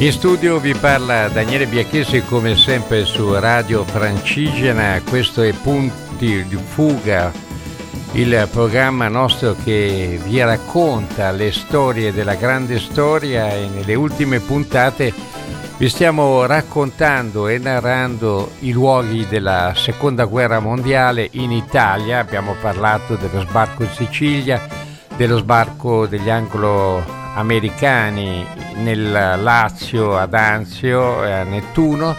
In studio vi parla Daniele Biachesi come sempre su Radio Francigena, questo è Punti di Fuga, il programma nostro che vi racconta le storie della grande storia. E nelle ultime puntate vi stiamo raccontando e narrando i luoghi della seconda guerra mondiale in Italia, abbiamo parlato dello sbarco in Sicilia, dello sbarco degli anglo americani nel Lazio, ad Anzio e a Nettuno.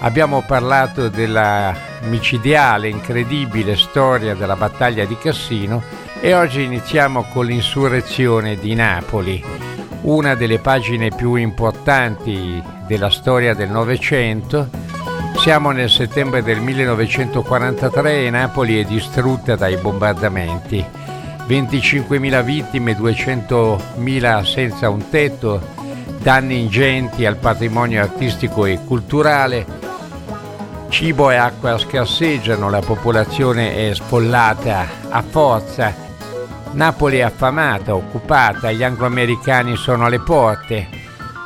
Abbiamo parlato della micidiale, incredibile storia della battaglia di Cassino e oggi iniziamo con l'insurrezione di Napoli, una delle pagine più importanti della storia del Novecento. Siamo nel settembre del 1943 e Napoli è distrutta dai bombardamenti 25.000 vittime, 200.000 senza un tetto, danni ingenti al patrimonio artistico e culturale, cibo e acqua scarseggiano, la popolazione è sfollata a forza, Napoli è affamata, occupata, gli angloamericani sono alle porte,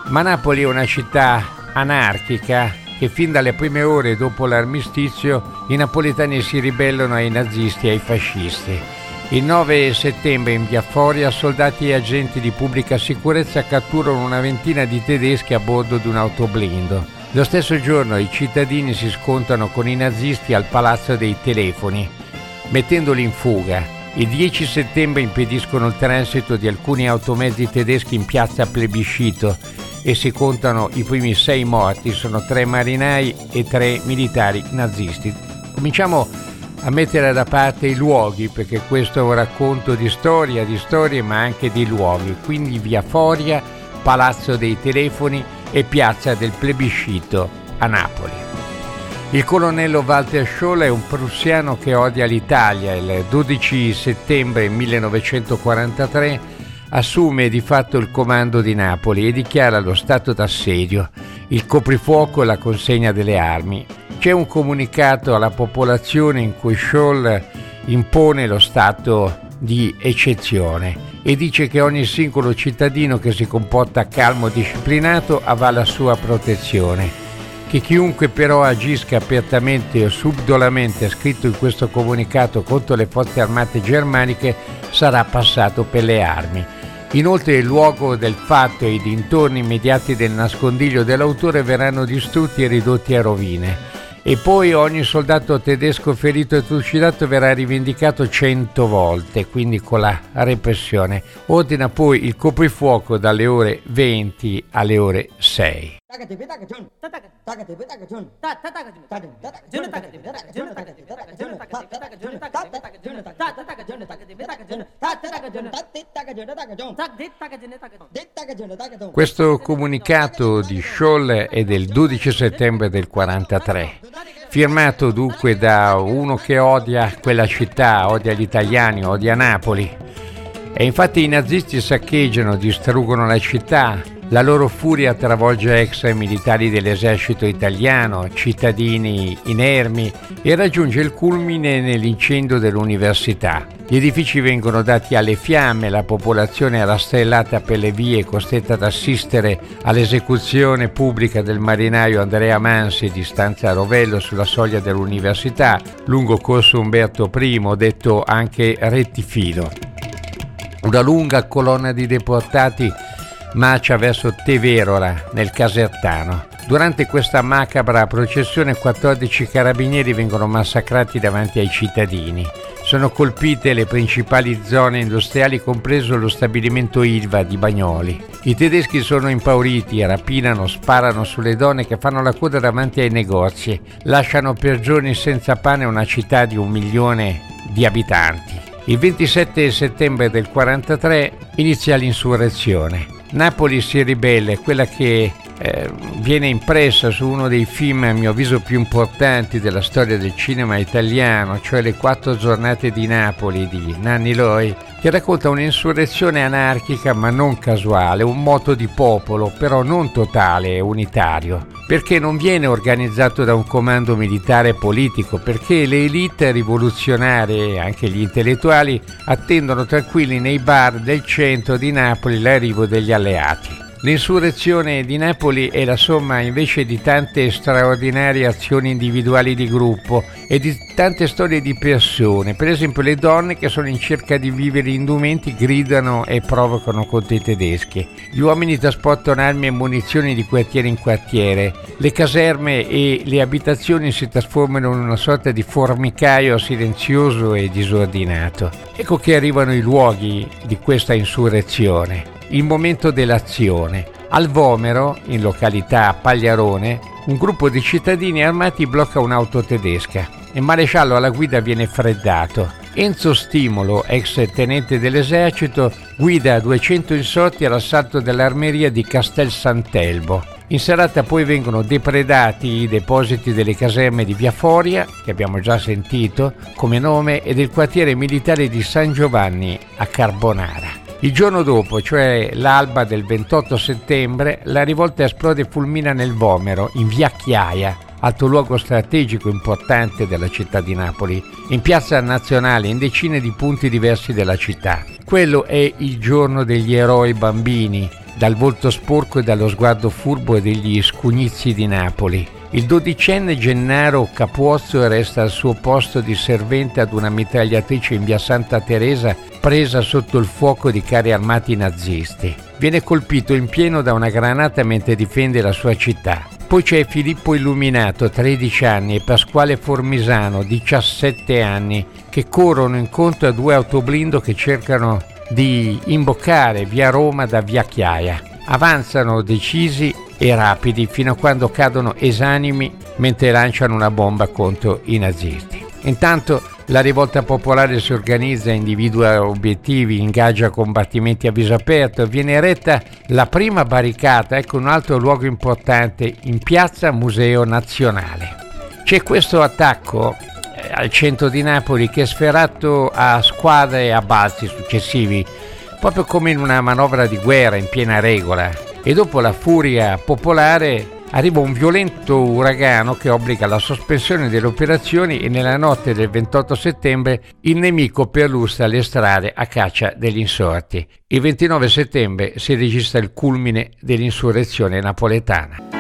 ma Napoli è una città anarchica che fin dalle prime ore dopo l'armistizio i napoletani si ribellano ai nazisti e ai fascisti. Il 9 settembre in via Foria soldati e agenti di pubblica sicurezza catturano una ventina di tedeschi a bordo di un autoblindo. Lo stesso giorno i cittadini si scontrano con i nazisti al Palazzo dei Telefoni, mettendoli in fuga. Il 10 settembre impediscono il transito di alcuni automezzi tedeschi in piazza Plebiscito e si contano i primi sei morti, sono tre marinai e tre militari nazisti. Cominciamo a mettere da parte i luoghi, perché questo è un racconto di storia, di storie, ma anche di luoghi. Quindi via Foria, Palazzo dei Telefoni e Piazza del Plebiscito a Napoli. Il colonnello Walter Scholl è un prussiano che odia l'Italia. Il 12 settembre 1943 assume di fatto il comando di Napoli e dichiara lo stato d'assedio, il coprifuoco e la consegna delle armi. C'è un comunicato alla popolazione in cui Scholl impone lo stato di eccezione e dice che ogni singolo cittadino che si comporta calmo e disciplinato avrà la sua protezione, che chiunque però agisca apertamente o subdolamente scritto in questo comunicato contro le forze armate germaniche sarà passato per le armi. Inoltre il luogo del fatto e i dintorni immediati del nascondiglio dell'autore verranno distrutti e ridotti a rovine e poi ogni soldato tedesco ferito e trucidato verrà rivendicato cento volte, quindi con la repressione. Ordina poi il coprifuoco dalle ore 20 alle ore 6. Questo comunicato di Scholl è del 12 settembre del 43 firmato dunque da uno che odia quella città, odia gli italiani, odia Napoli. E infatti i nazisti saccheggiano, distruggono la città, la loro furia travolge ex militari dell'esercito italiano, cittadini inermi e raggiunge il culmine nell'incendio dell'università. Gli edifici vengono dati alle fiamme, la popolazione è rastrellata per le vie, costretta ad assistere all'esecuzione pubblica del marinaio Andrea Mansi di Stanza Rovello sulla soglia dell'università, lungo corso Umberto I, detto anche rettifilo. Una lunga colonna di deportati marcia verso Teverora, nel Casertano. Durante questa macabra processione 14 carabinieri vengono massacrati davanti ai cittadini. Sono colpite le principali zone industriali, compreso lo stabilimento Ilva di Bagnoli. I tedeschi sono impauriti, rapinano, sparano sulle donne che fanno la coda davanti ai negozi, lasciano per giorni senza pane una città di un milione di abitanti. Il 27 settembre del 43 inizia l'insurrezione. Napoli si ribella, è quella che eh, viene impressa su uno dei film a mio avviso più importanti della storia del cinema italiano, cioè Le quattro giornate di Napoli di Nanni Loi, che racconta un'insurrezione anarchica ma non casuale, un moto di popolo, però non totale e unitario, perché non viene organizzato da un comando militare politico, perché le elite rivoluzionarie e anche gli intellettuali attendono tranquilli nei bar del centro di Napoli l'arrivo degli alleati. L'insurrezione di Napoli è la somma invece di tante straordinarie azioni individuali di gruppo e di tante storie di persone. Per esempio le donne che sono in cerca di vivere indumenti gridano e provocano contro i tedeschi. Gli uomini trasportano armi e munizioni di quartiere in quartiere. Le caserme e le abitazioni si trasformano in una sorta di formicaio silenzioso e disordinato. Ecco che arrivano i luoghi di questa insurrezione il momento dell'azione. Al Vomero, in località Pagliarone, un gruppo di cittadini armati blocca un'auto tedesca. Il maresciallo alla guida viene freddato. Enzo Stimolo, ex tenente dell'esercito, guida 200 insorti all'assalto dell'armeria di Castel Sant'Elbo. In serata poi vengono depredati i depositi delle caserme di Via Foria, che abbiamo già sentito come nome, e del quartiere militare di San Giovanni a Carbonara. Il giorno dopo, cioè l'alba del 28 settembre, la rivolta esplode e fulmina nel Vomero, in via Chiaia, alto luogo strategico importante della città di Napoli, in piazza nazionale, in decine di punti diversi della città. Quello è il giorno degli eroi bambini, dal volto sporco e dallo sguardo furbo degli scugnizi di Napoli. Il dodicenne Gennaro Capuozzo resta al suo posto di servente ad una mitragliatrice in via Santa Teresa presa sotto il fuoco di carri armati nazisti. Viene colpito in pieno da una granata mentre difende la sua città. Poi c'è Filippo Illuminato, 13 anni, e Pasquale Formisano, 17 anni, che corrono incontro a due autoblindo che cercano di imboccare via Roma da via Chiaia. Avanzano decisi e rapidi fino a quando cadono esanimi mentre lanciano una bomba contro i nazisti. Intanto la rivolta popolare si organizza, individua obiettivi, ingaggia combattimenti a viso aperto, viene eretta la prima barricata, ecco un altro luogo importante, in piazza Museo Nazionale. C'è questo attacco eh, al centro di Napoli che è sferato a squadre e a balzi successivi, proprio come in una manovra di guerra in piena regola. E dopo la furia popolare arriva un violento uragano che obbliga la sospensione delle operazioni e nella notte del 28 settembre il nemico perlustra le strade a caccia degli insorti. Il 29 settembre si registra il culmine dell'insurrezione napoletana.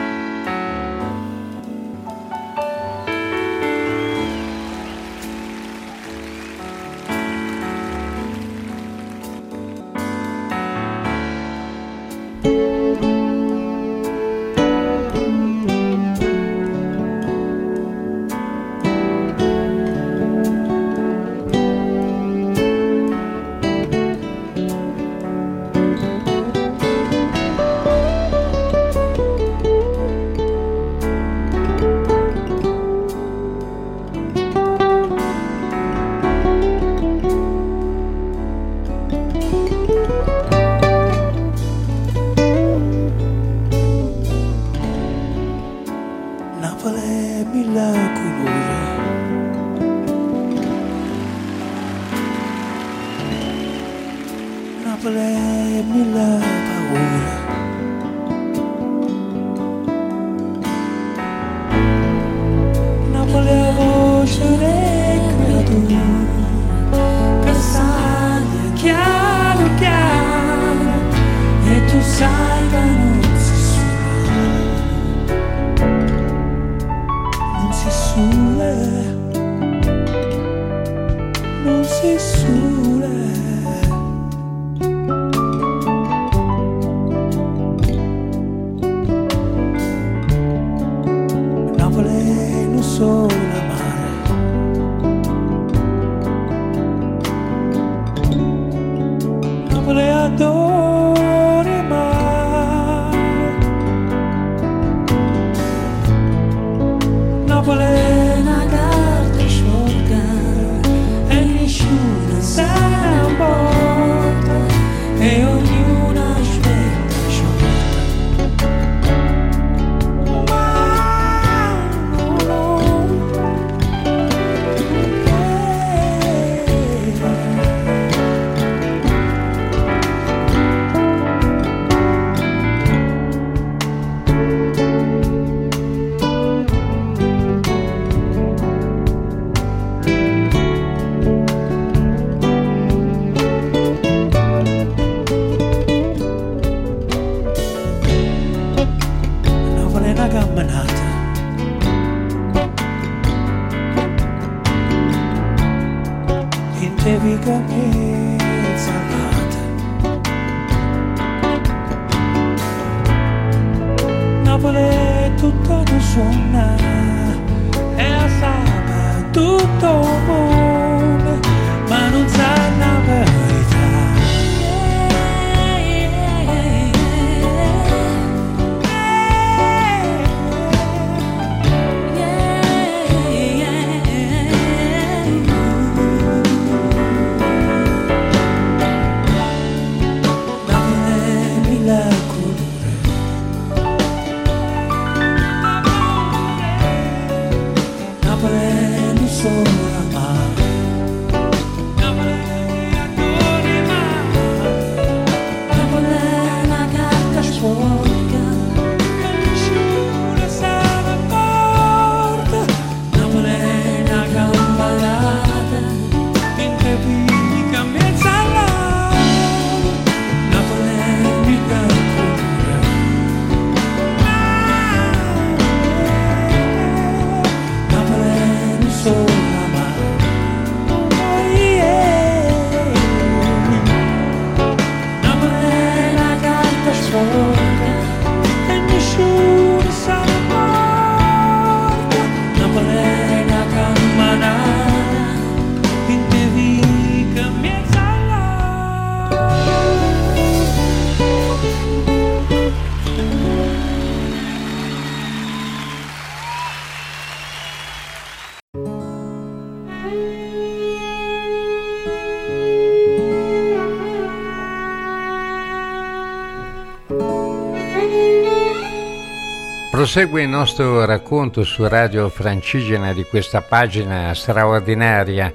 time. 说那 Prosegue il nostro racconto su Radio Francigena di questa pagina straordinaria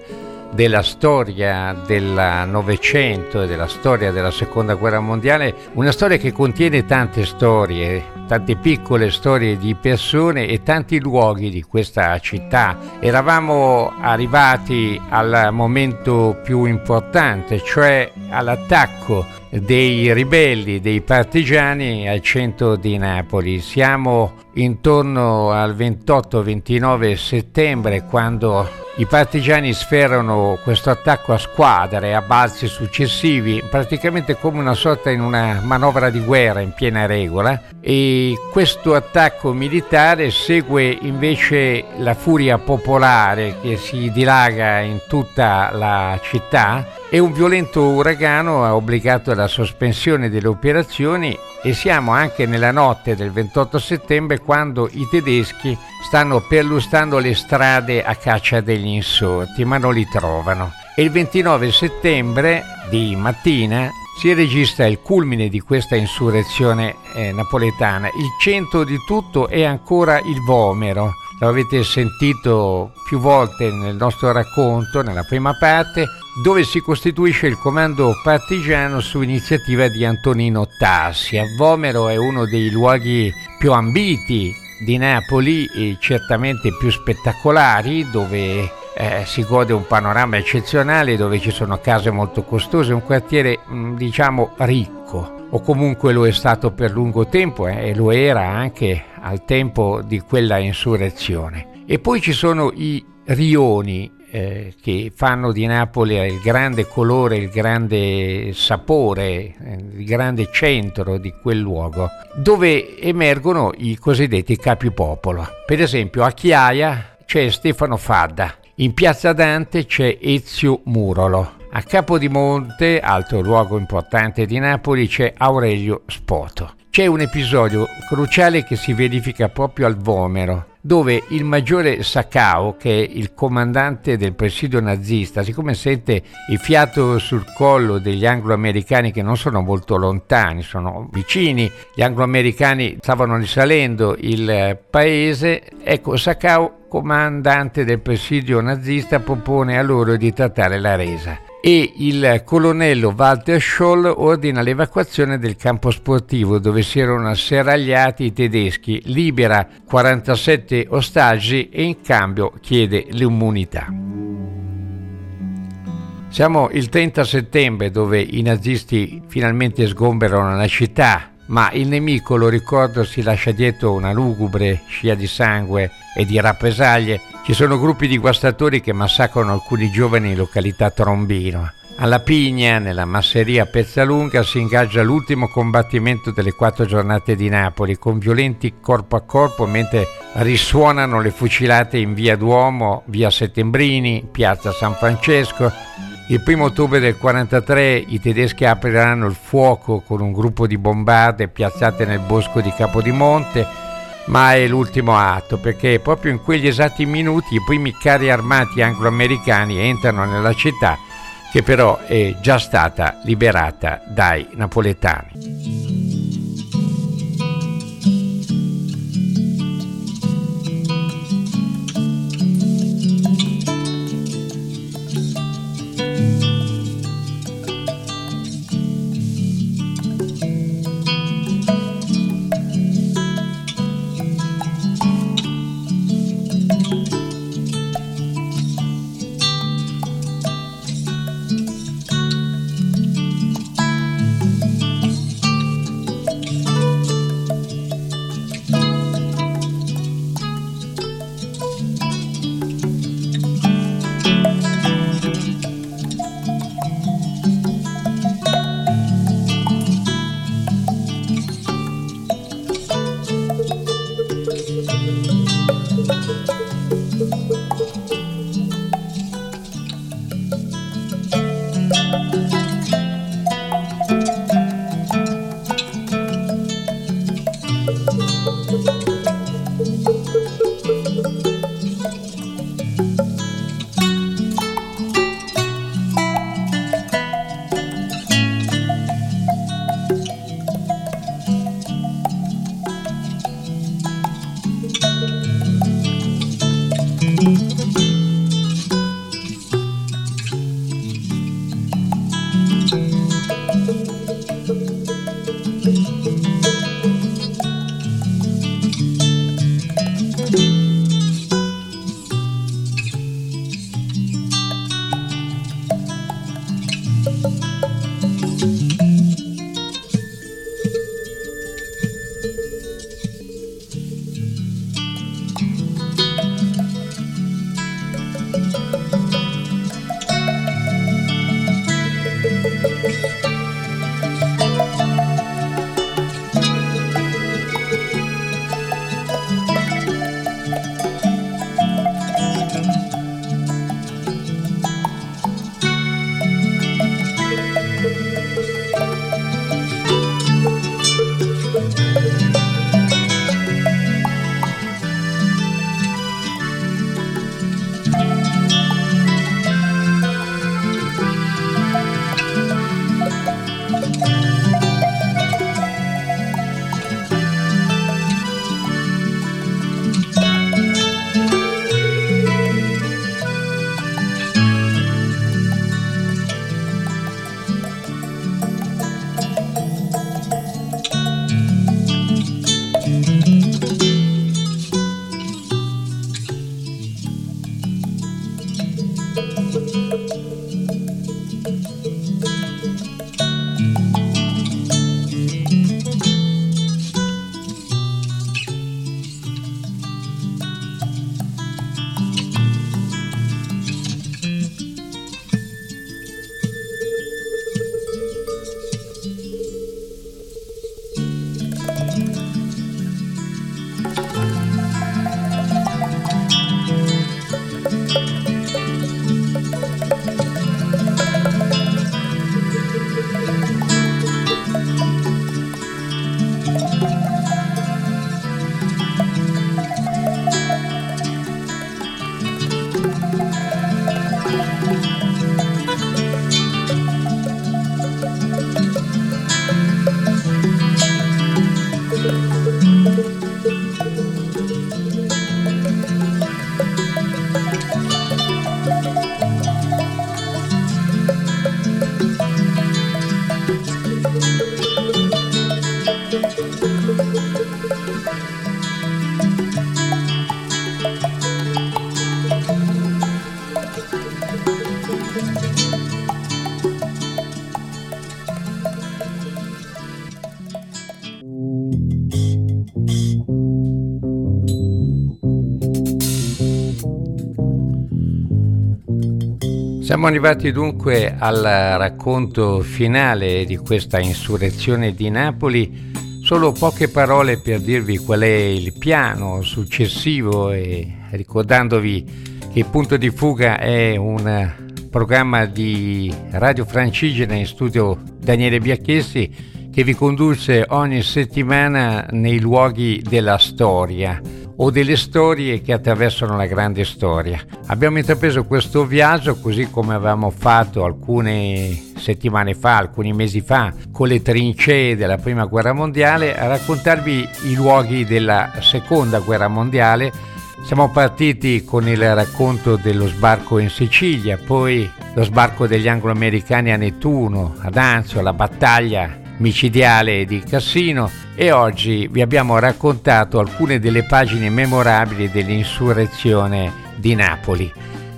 della storia del Novecento e della storia della Seconda Guerra Mondiale, una storia che contiene tante storie, tante piccole storie di persone e tanti luoghi di questa città. Eravamo arrivati al momento più importante, cioè all'attacco dei ribelli, dei partigiani al centro di Napoli. Siamo intorno al 28-29 settembre quando i partigiani sferrano questo attacco a squadre, a balzi successivi, praticamente come una sorta in una manovra di guerra in piena regola e questo attacco militare segue invece la furia popolare che si dilaga in tutta la città e un violento uragano ha obbligato alla sospensione delle operazioni e siamo anche nella notte del 28 settembre quando i tedeschi stanno perlustrando le strade a caccia degli insorti, ma non li trovano. E il 29 settembre di mattina si registra il culmine di questa insurrezione eh, napoletana. Il centro di tutto è ancora il Vomero. Lo avete sentito più volte nel nostro racconto, nella prima parte, dove si costituisce il comando partigiano su iniziativa di Antonino Tassi. A Vomero è uno dei luoghi più ambiti di Napoli e certamente più spettacolari, dove eh, si gode un panorama eccezionale, dove ci sono case molto costose, un quartiere mm, diciamo ricco, o comunque lo è stato per lungo tempo eh, e lo era anche al tempo di quella insurrezione. E poi ci sono i rioni eh, che fanno di Napoli il grande colore, il grande sapore, eh, il grande centro di quel luogo, dove emergono i cosiddetti capipopolo. Per esempio a Chiaia c'è Stefano Fadda, in Piazza Dante c'è Ezio Murolo, a Capodimonte, altro luogo importante di Napoli, c'è Aurelio Spoto. C'è un episodio cruciale che si verifica proprio al Vomero, dove il maggiore Sakao, che è il comandante del presidio nazista, siccome sente il fiato sul collo degli anglo-americani che non sono molto lontani, sono vicini, gli anglo-americani stavano risalendo il paese, ecco Sakao, comandante del presidio nazista, propone a loro di trattare la resa e il colonnello Walter Scholl ordina l'evacuazione del campo sportivo dove si erano asserragliati i tedeschi, libera 47 ostaggi e in cambio chiede l'immunità. Siamo il 30 settembre dove i nazisti finalmente sgomberano la città ma il nemico, lo ricordo, si lascia dietro una lugubre scia di sangue e di rappresaglie. Ci sono gruppi di guastatori che massacrano alcuni giovani in località Trombino. Alla Pigna, nella masseria Pezzalunga, si ingaggia l'ultimo combattimento delle quattro giornate di Napoli, con violenti corpo a corpo mentre risuonano le fucilate in via Duomo, via Settembrini, piazza San Francesco. Il primo ottobre del 1943 i tedeschi apriranno il fuoco con un gruppo di bombarde piazzate nel bosco di Capodimonte, ma è l'ultimo atto perché proprio in quegli esatti minuti i primi carri armati anglo-americani entrano nella città che però è già stata liberata dai napoletani. Siamo arrivati dunque al racconto finale di questa insurrezione di Napoli. Solo poche parole per dirvi qual è il piano successivo e ricordandovi che il Punto di Fuga è un programma di Radio Francigena in studio Daniele Biacchessi che vi conduce ogni settimana nei luoghi della storia o delle storie che attraversano la grande storia. Abbiamo intrapreso questo viaggio così come avevamo fatto alcune settimane fa, alcuni mesi fa, con le trincee della Prima Guerra Mondiale, a raccontarvi i luoghi della Seconda Guerra Mondiale. Siamo partiti con il racconto dello sbarco in Sicilia, poi lo sbarco degli anglo-americani a Nettuno, ad Anzio, la battaglia micidiale di Cassino e oggi vi abbiamo raccontato alcune delle pagine memorabili dell'insurrezione di Napoli.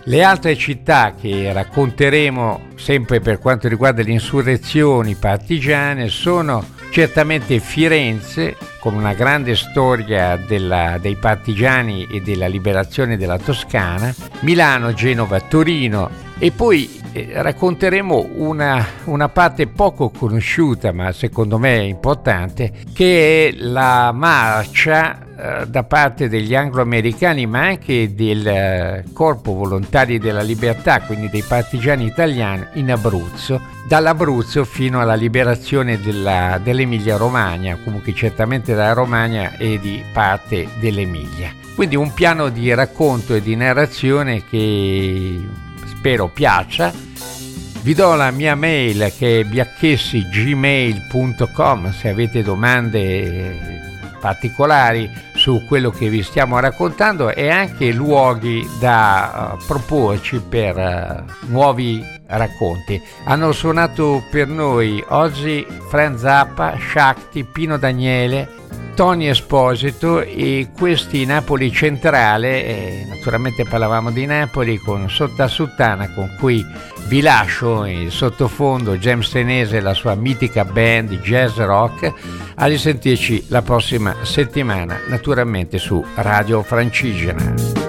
Le altre città che racconteremo sempre per quanto riguarda le insurrezioni partigiane sono certamente Firenze, con una grande storia della, dei partigiani e della liberazione della Toscana, Milano, Genova, Torino e poi eh, racconteremo una, una, parte poco conosciuta ma secondo me importante che è la marcia eh, da parte degli anglo-americani ma anche del eh, Corpo Volontari della Libertà, quindi dei partigiani italiani in Abruzzo, dall'Abruzzo fino alla liberazione della, dell'Emilia Romagna, comunque certamente dalla Romagna e di parte dell'Emilia. Quindi un piano di racconto e di narrazione che spero piaccia. Vi do la mia mail che è biacchessigmail.com se avete domande particolari su quello che vi stiamo raccontando e anche luoghi da uh, proporci per uh, nuovi racconti. Hanno suonato per noi oggi Franz Zappa, Shakti, Pino Daniele, Tony Esposito e questi Napoli Centrale, eh, naturalmente parlavamo di Napoli con Sotta Suttana con cui vi lascio in sottofondo James Tenese e la sua mitica band jazz rock a risentirci la prossima settimana naturalmente su Radio Francigena.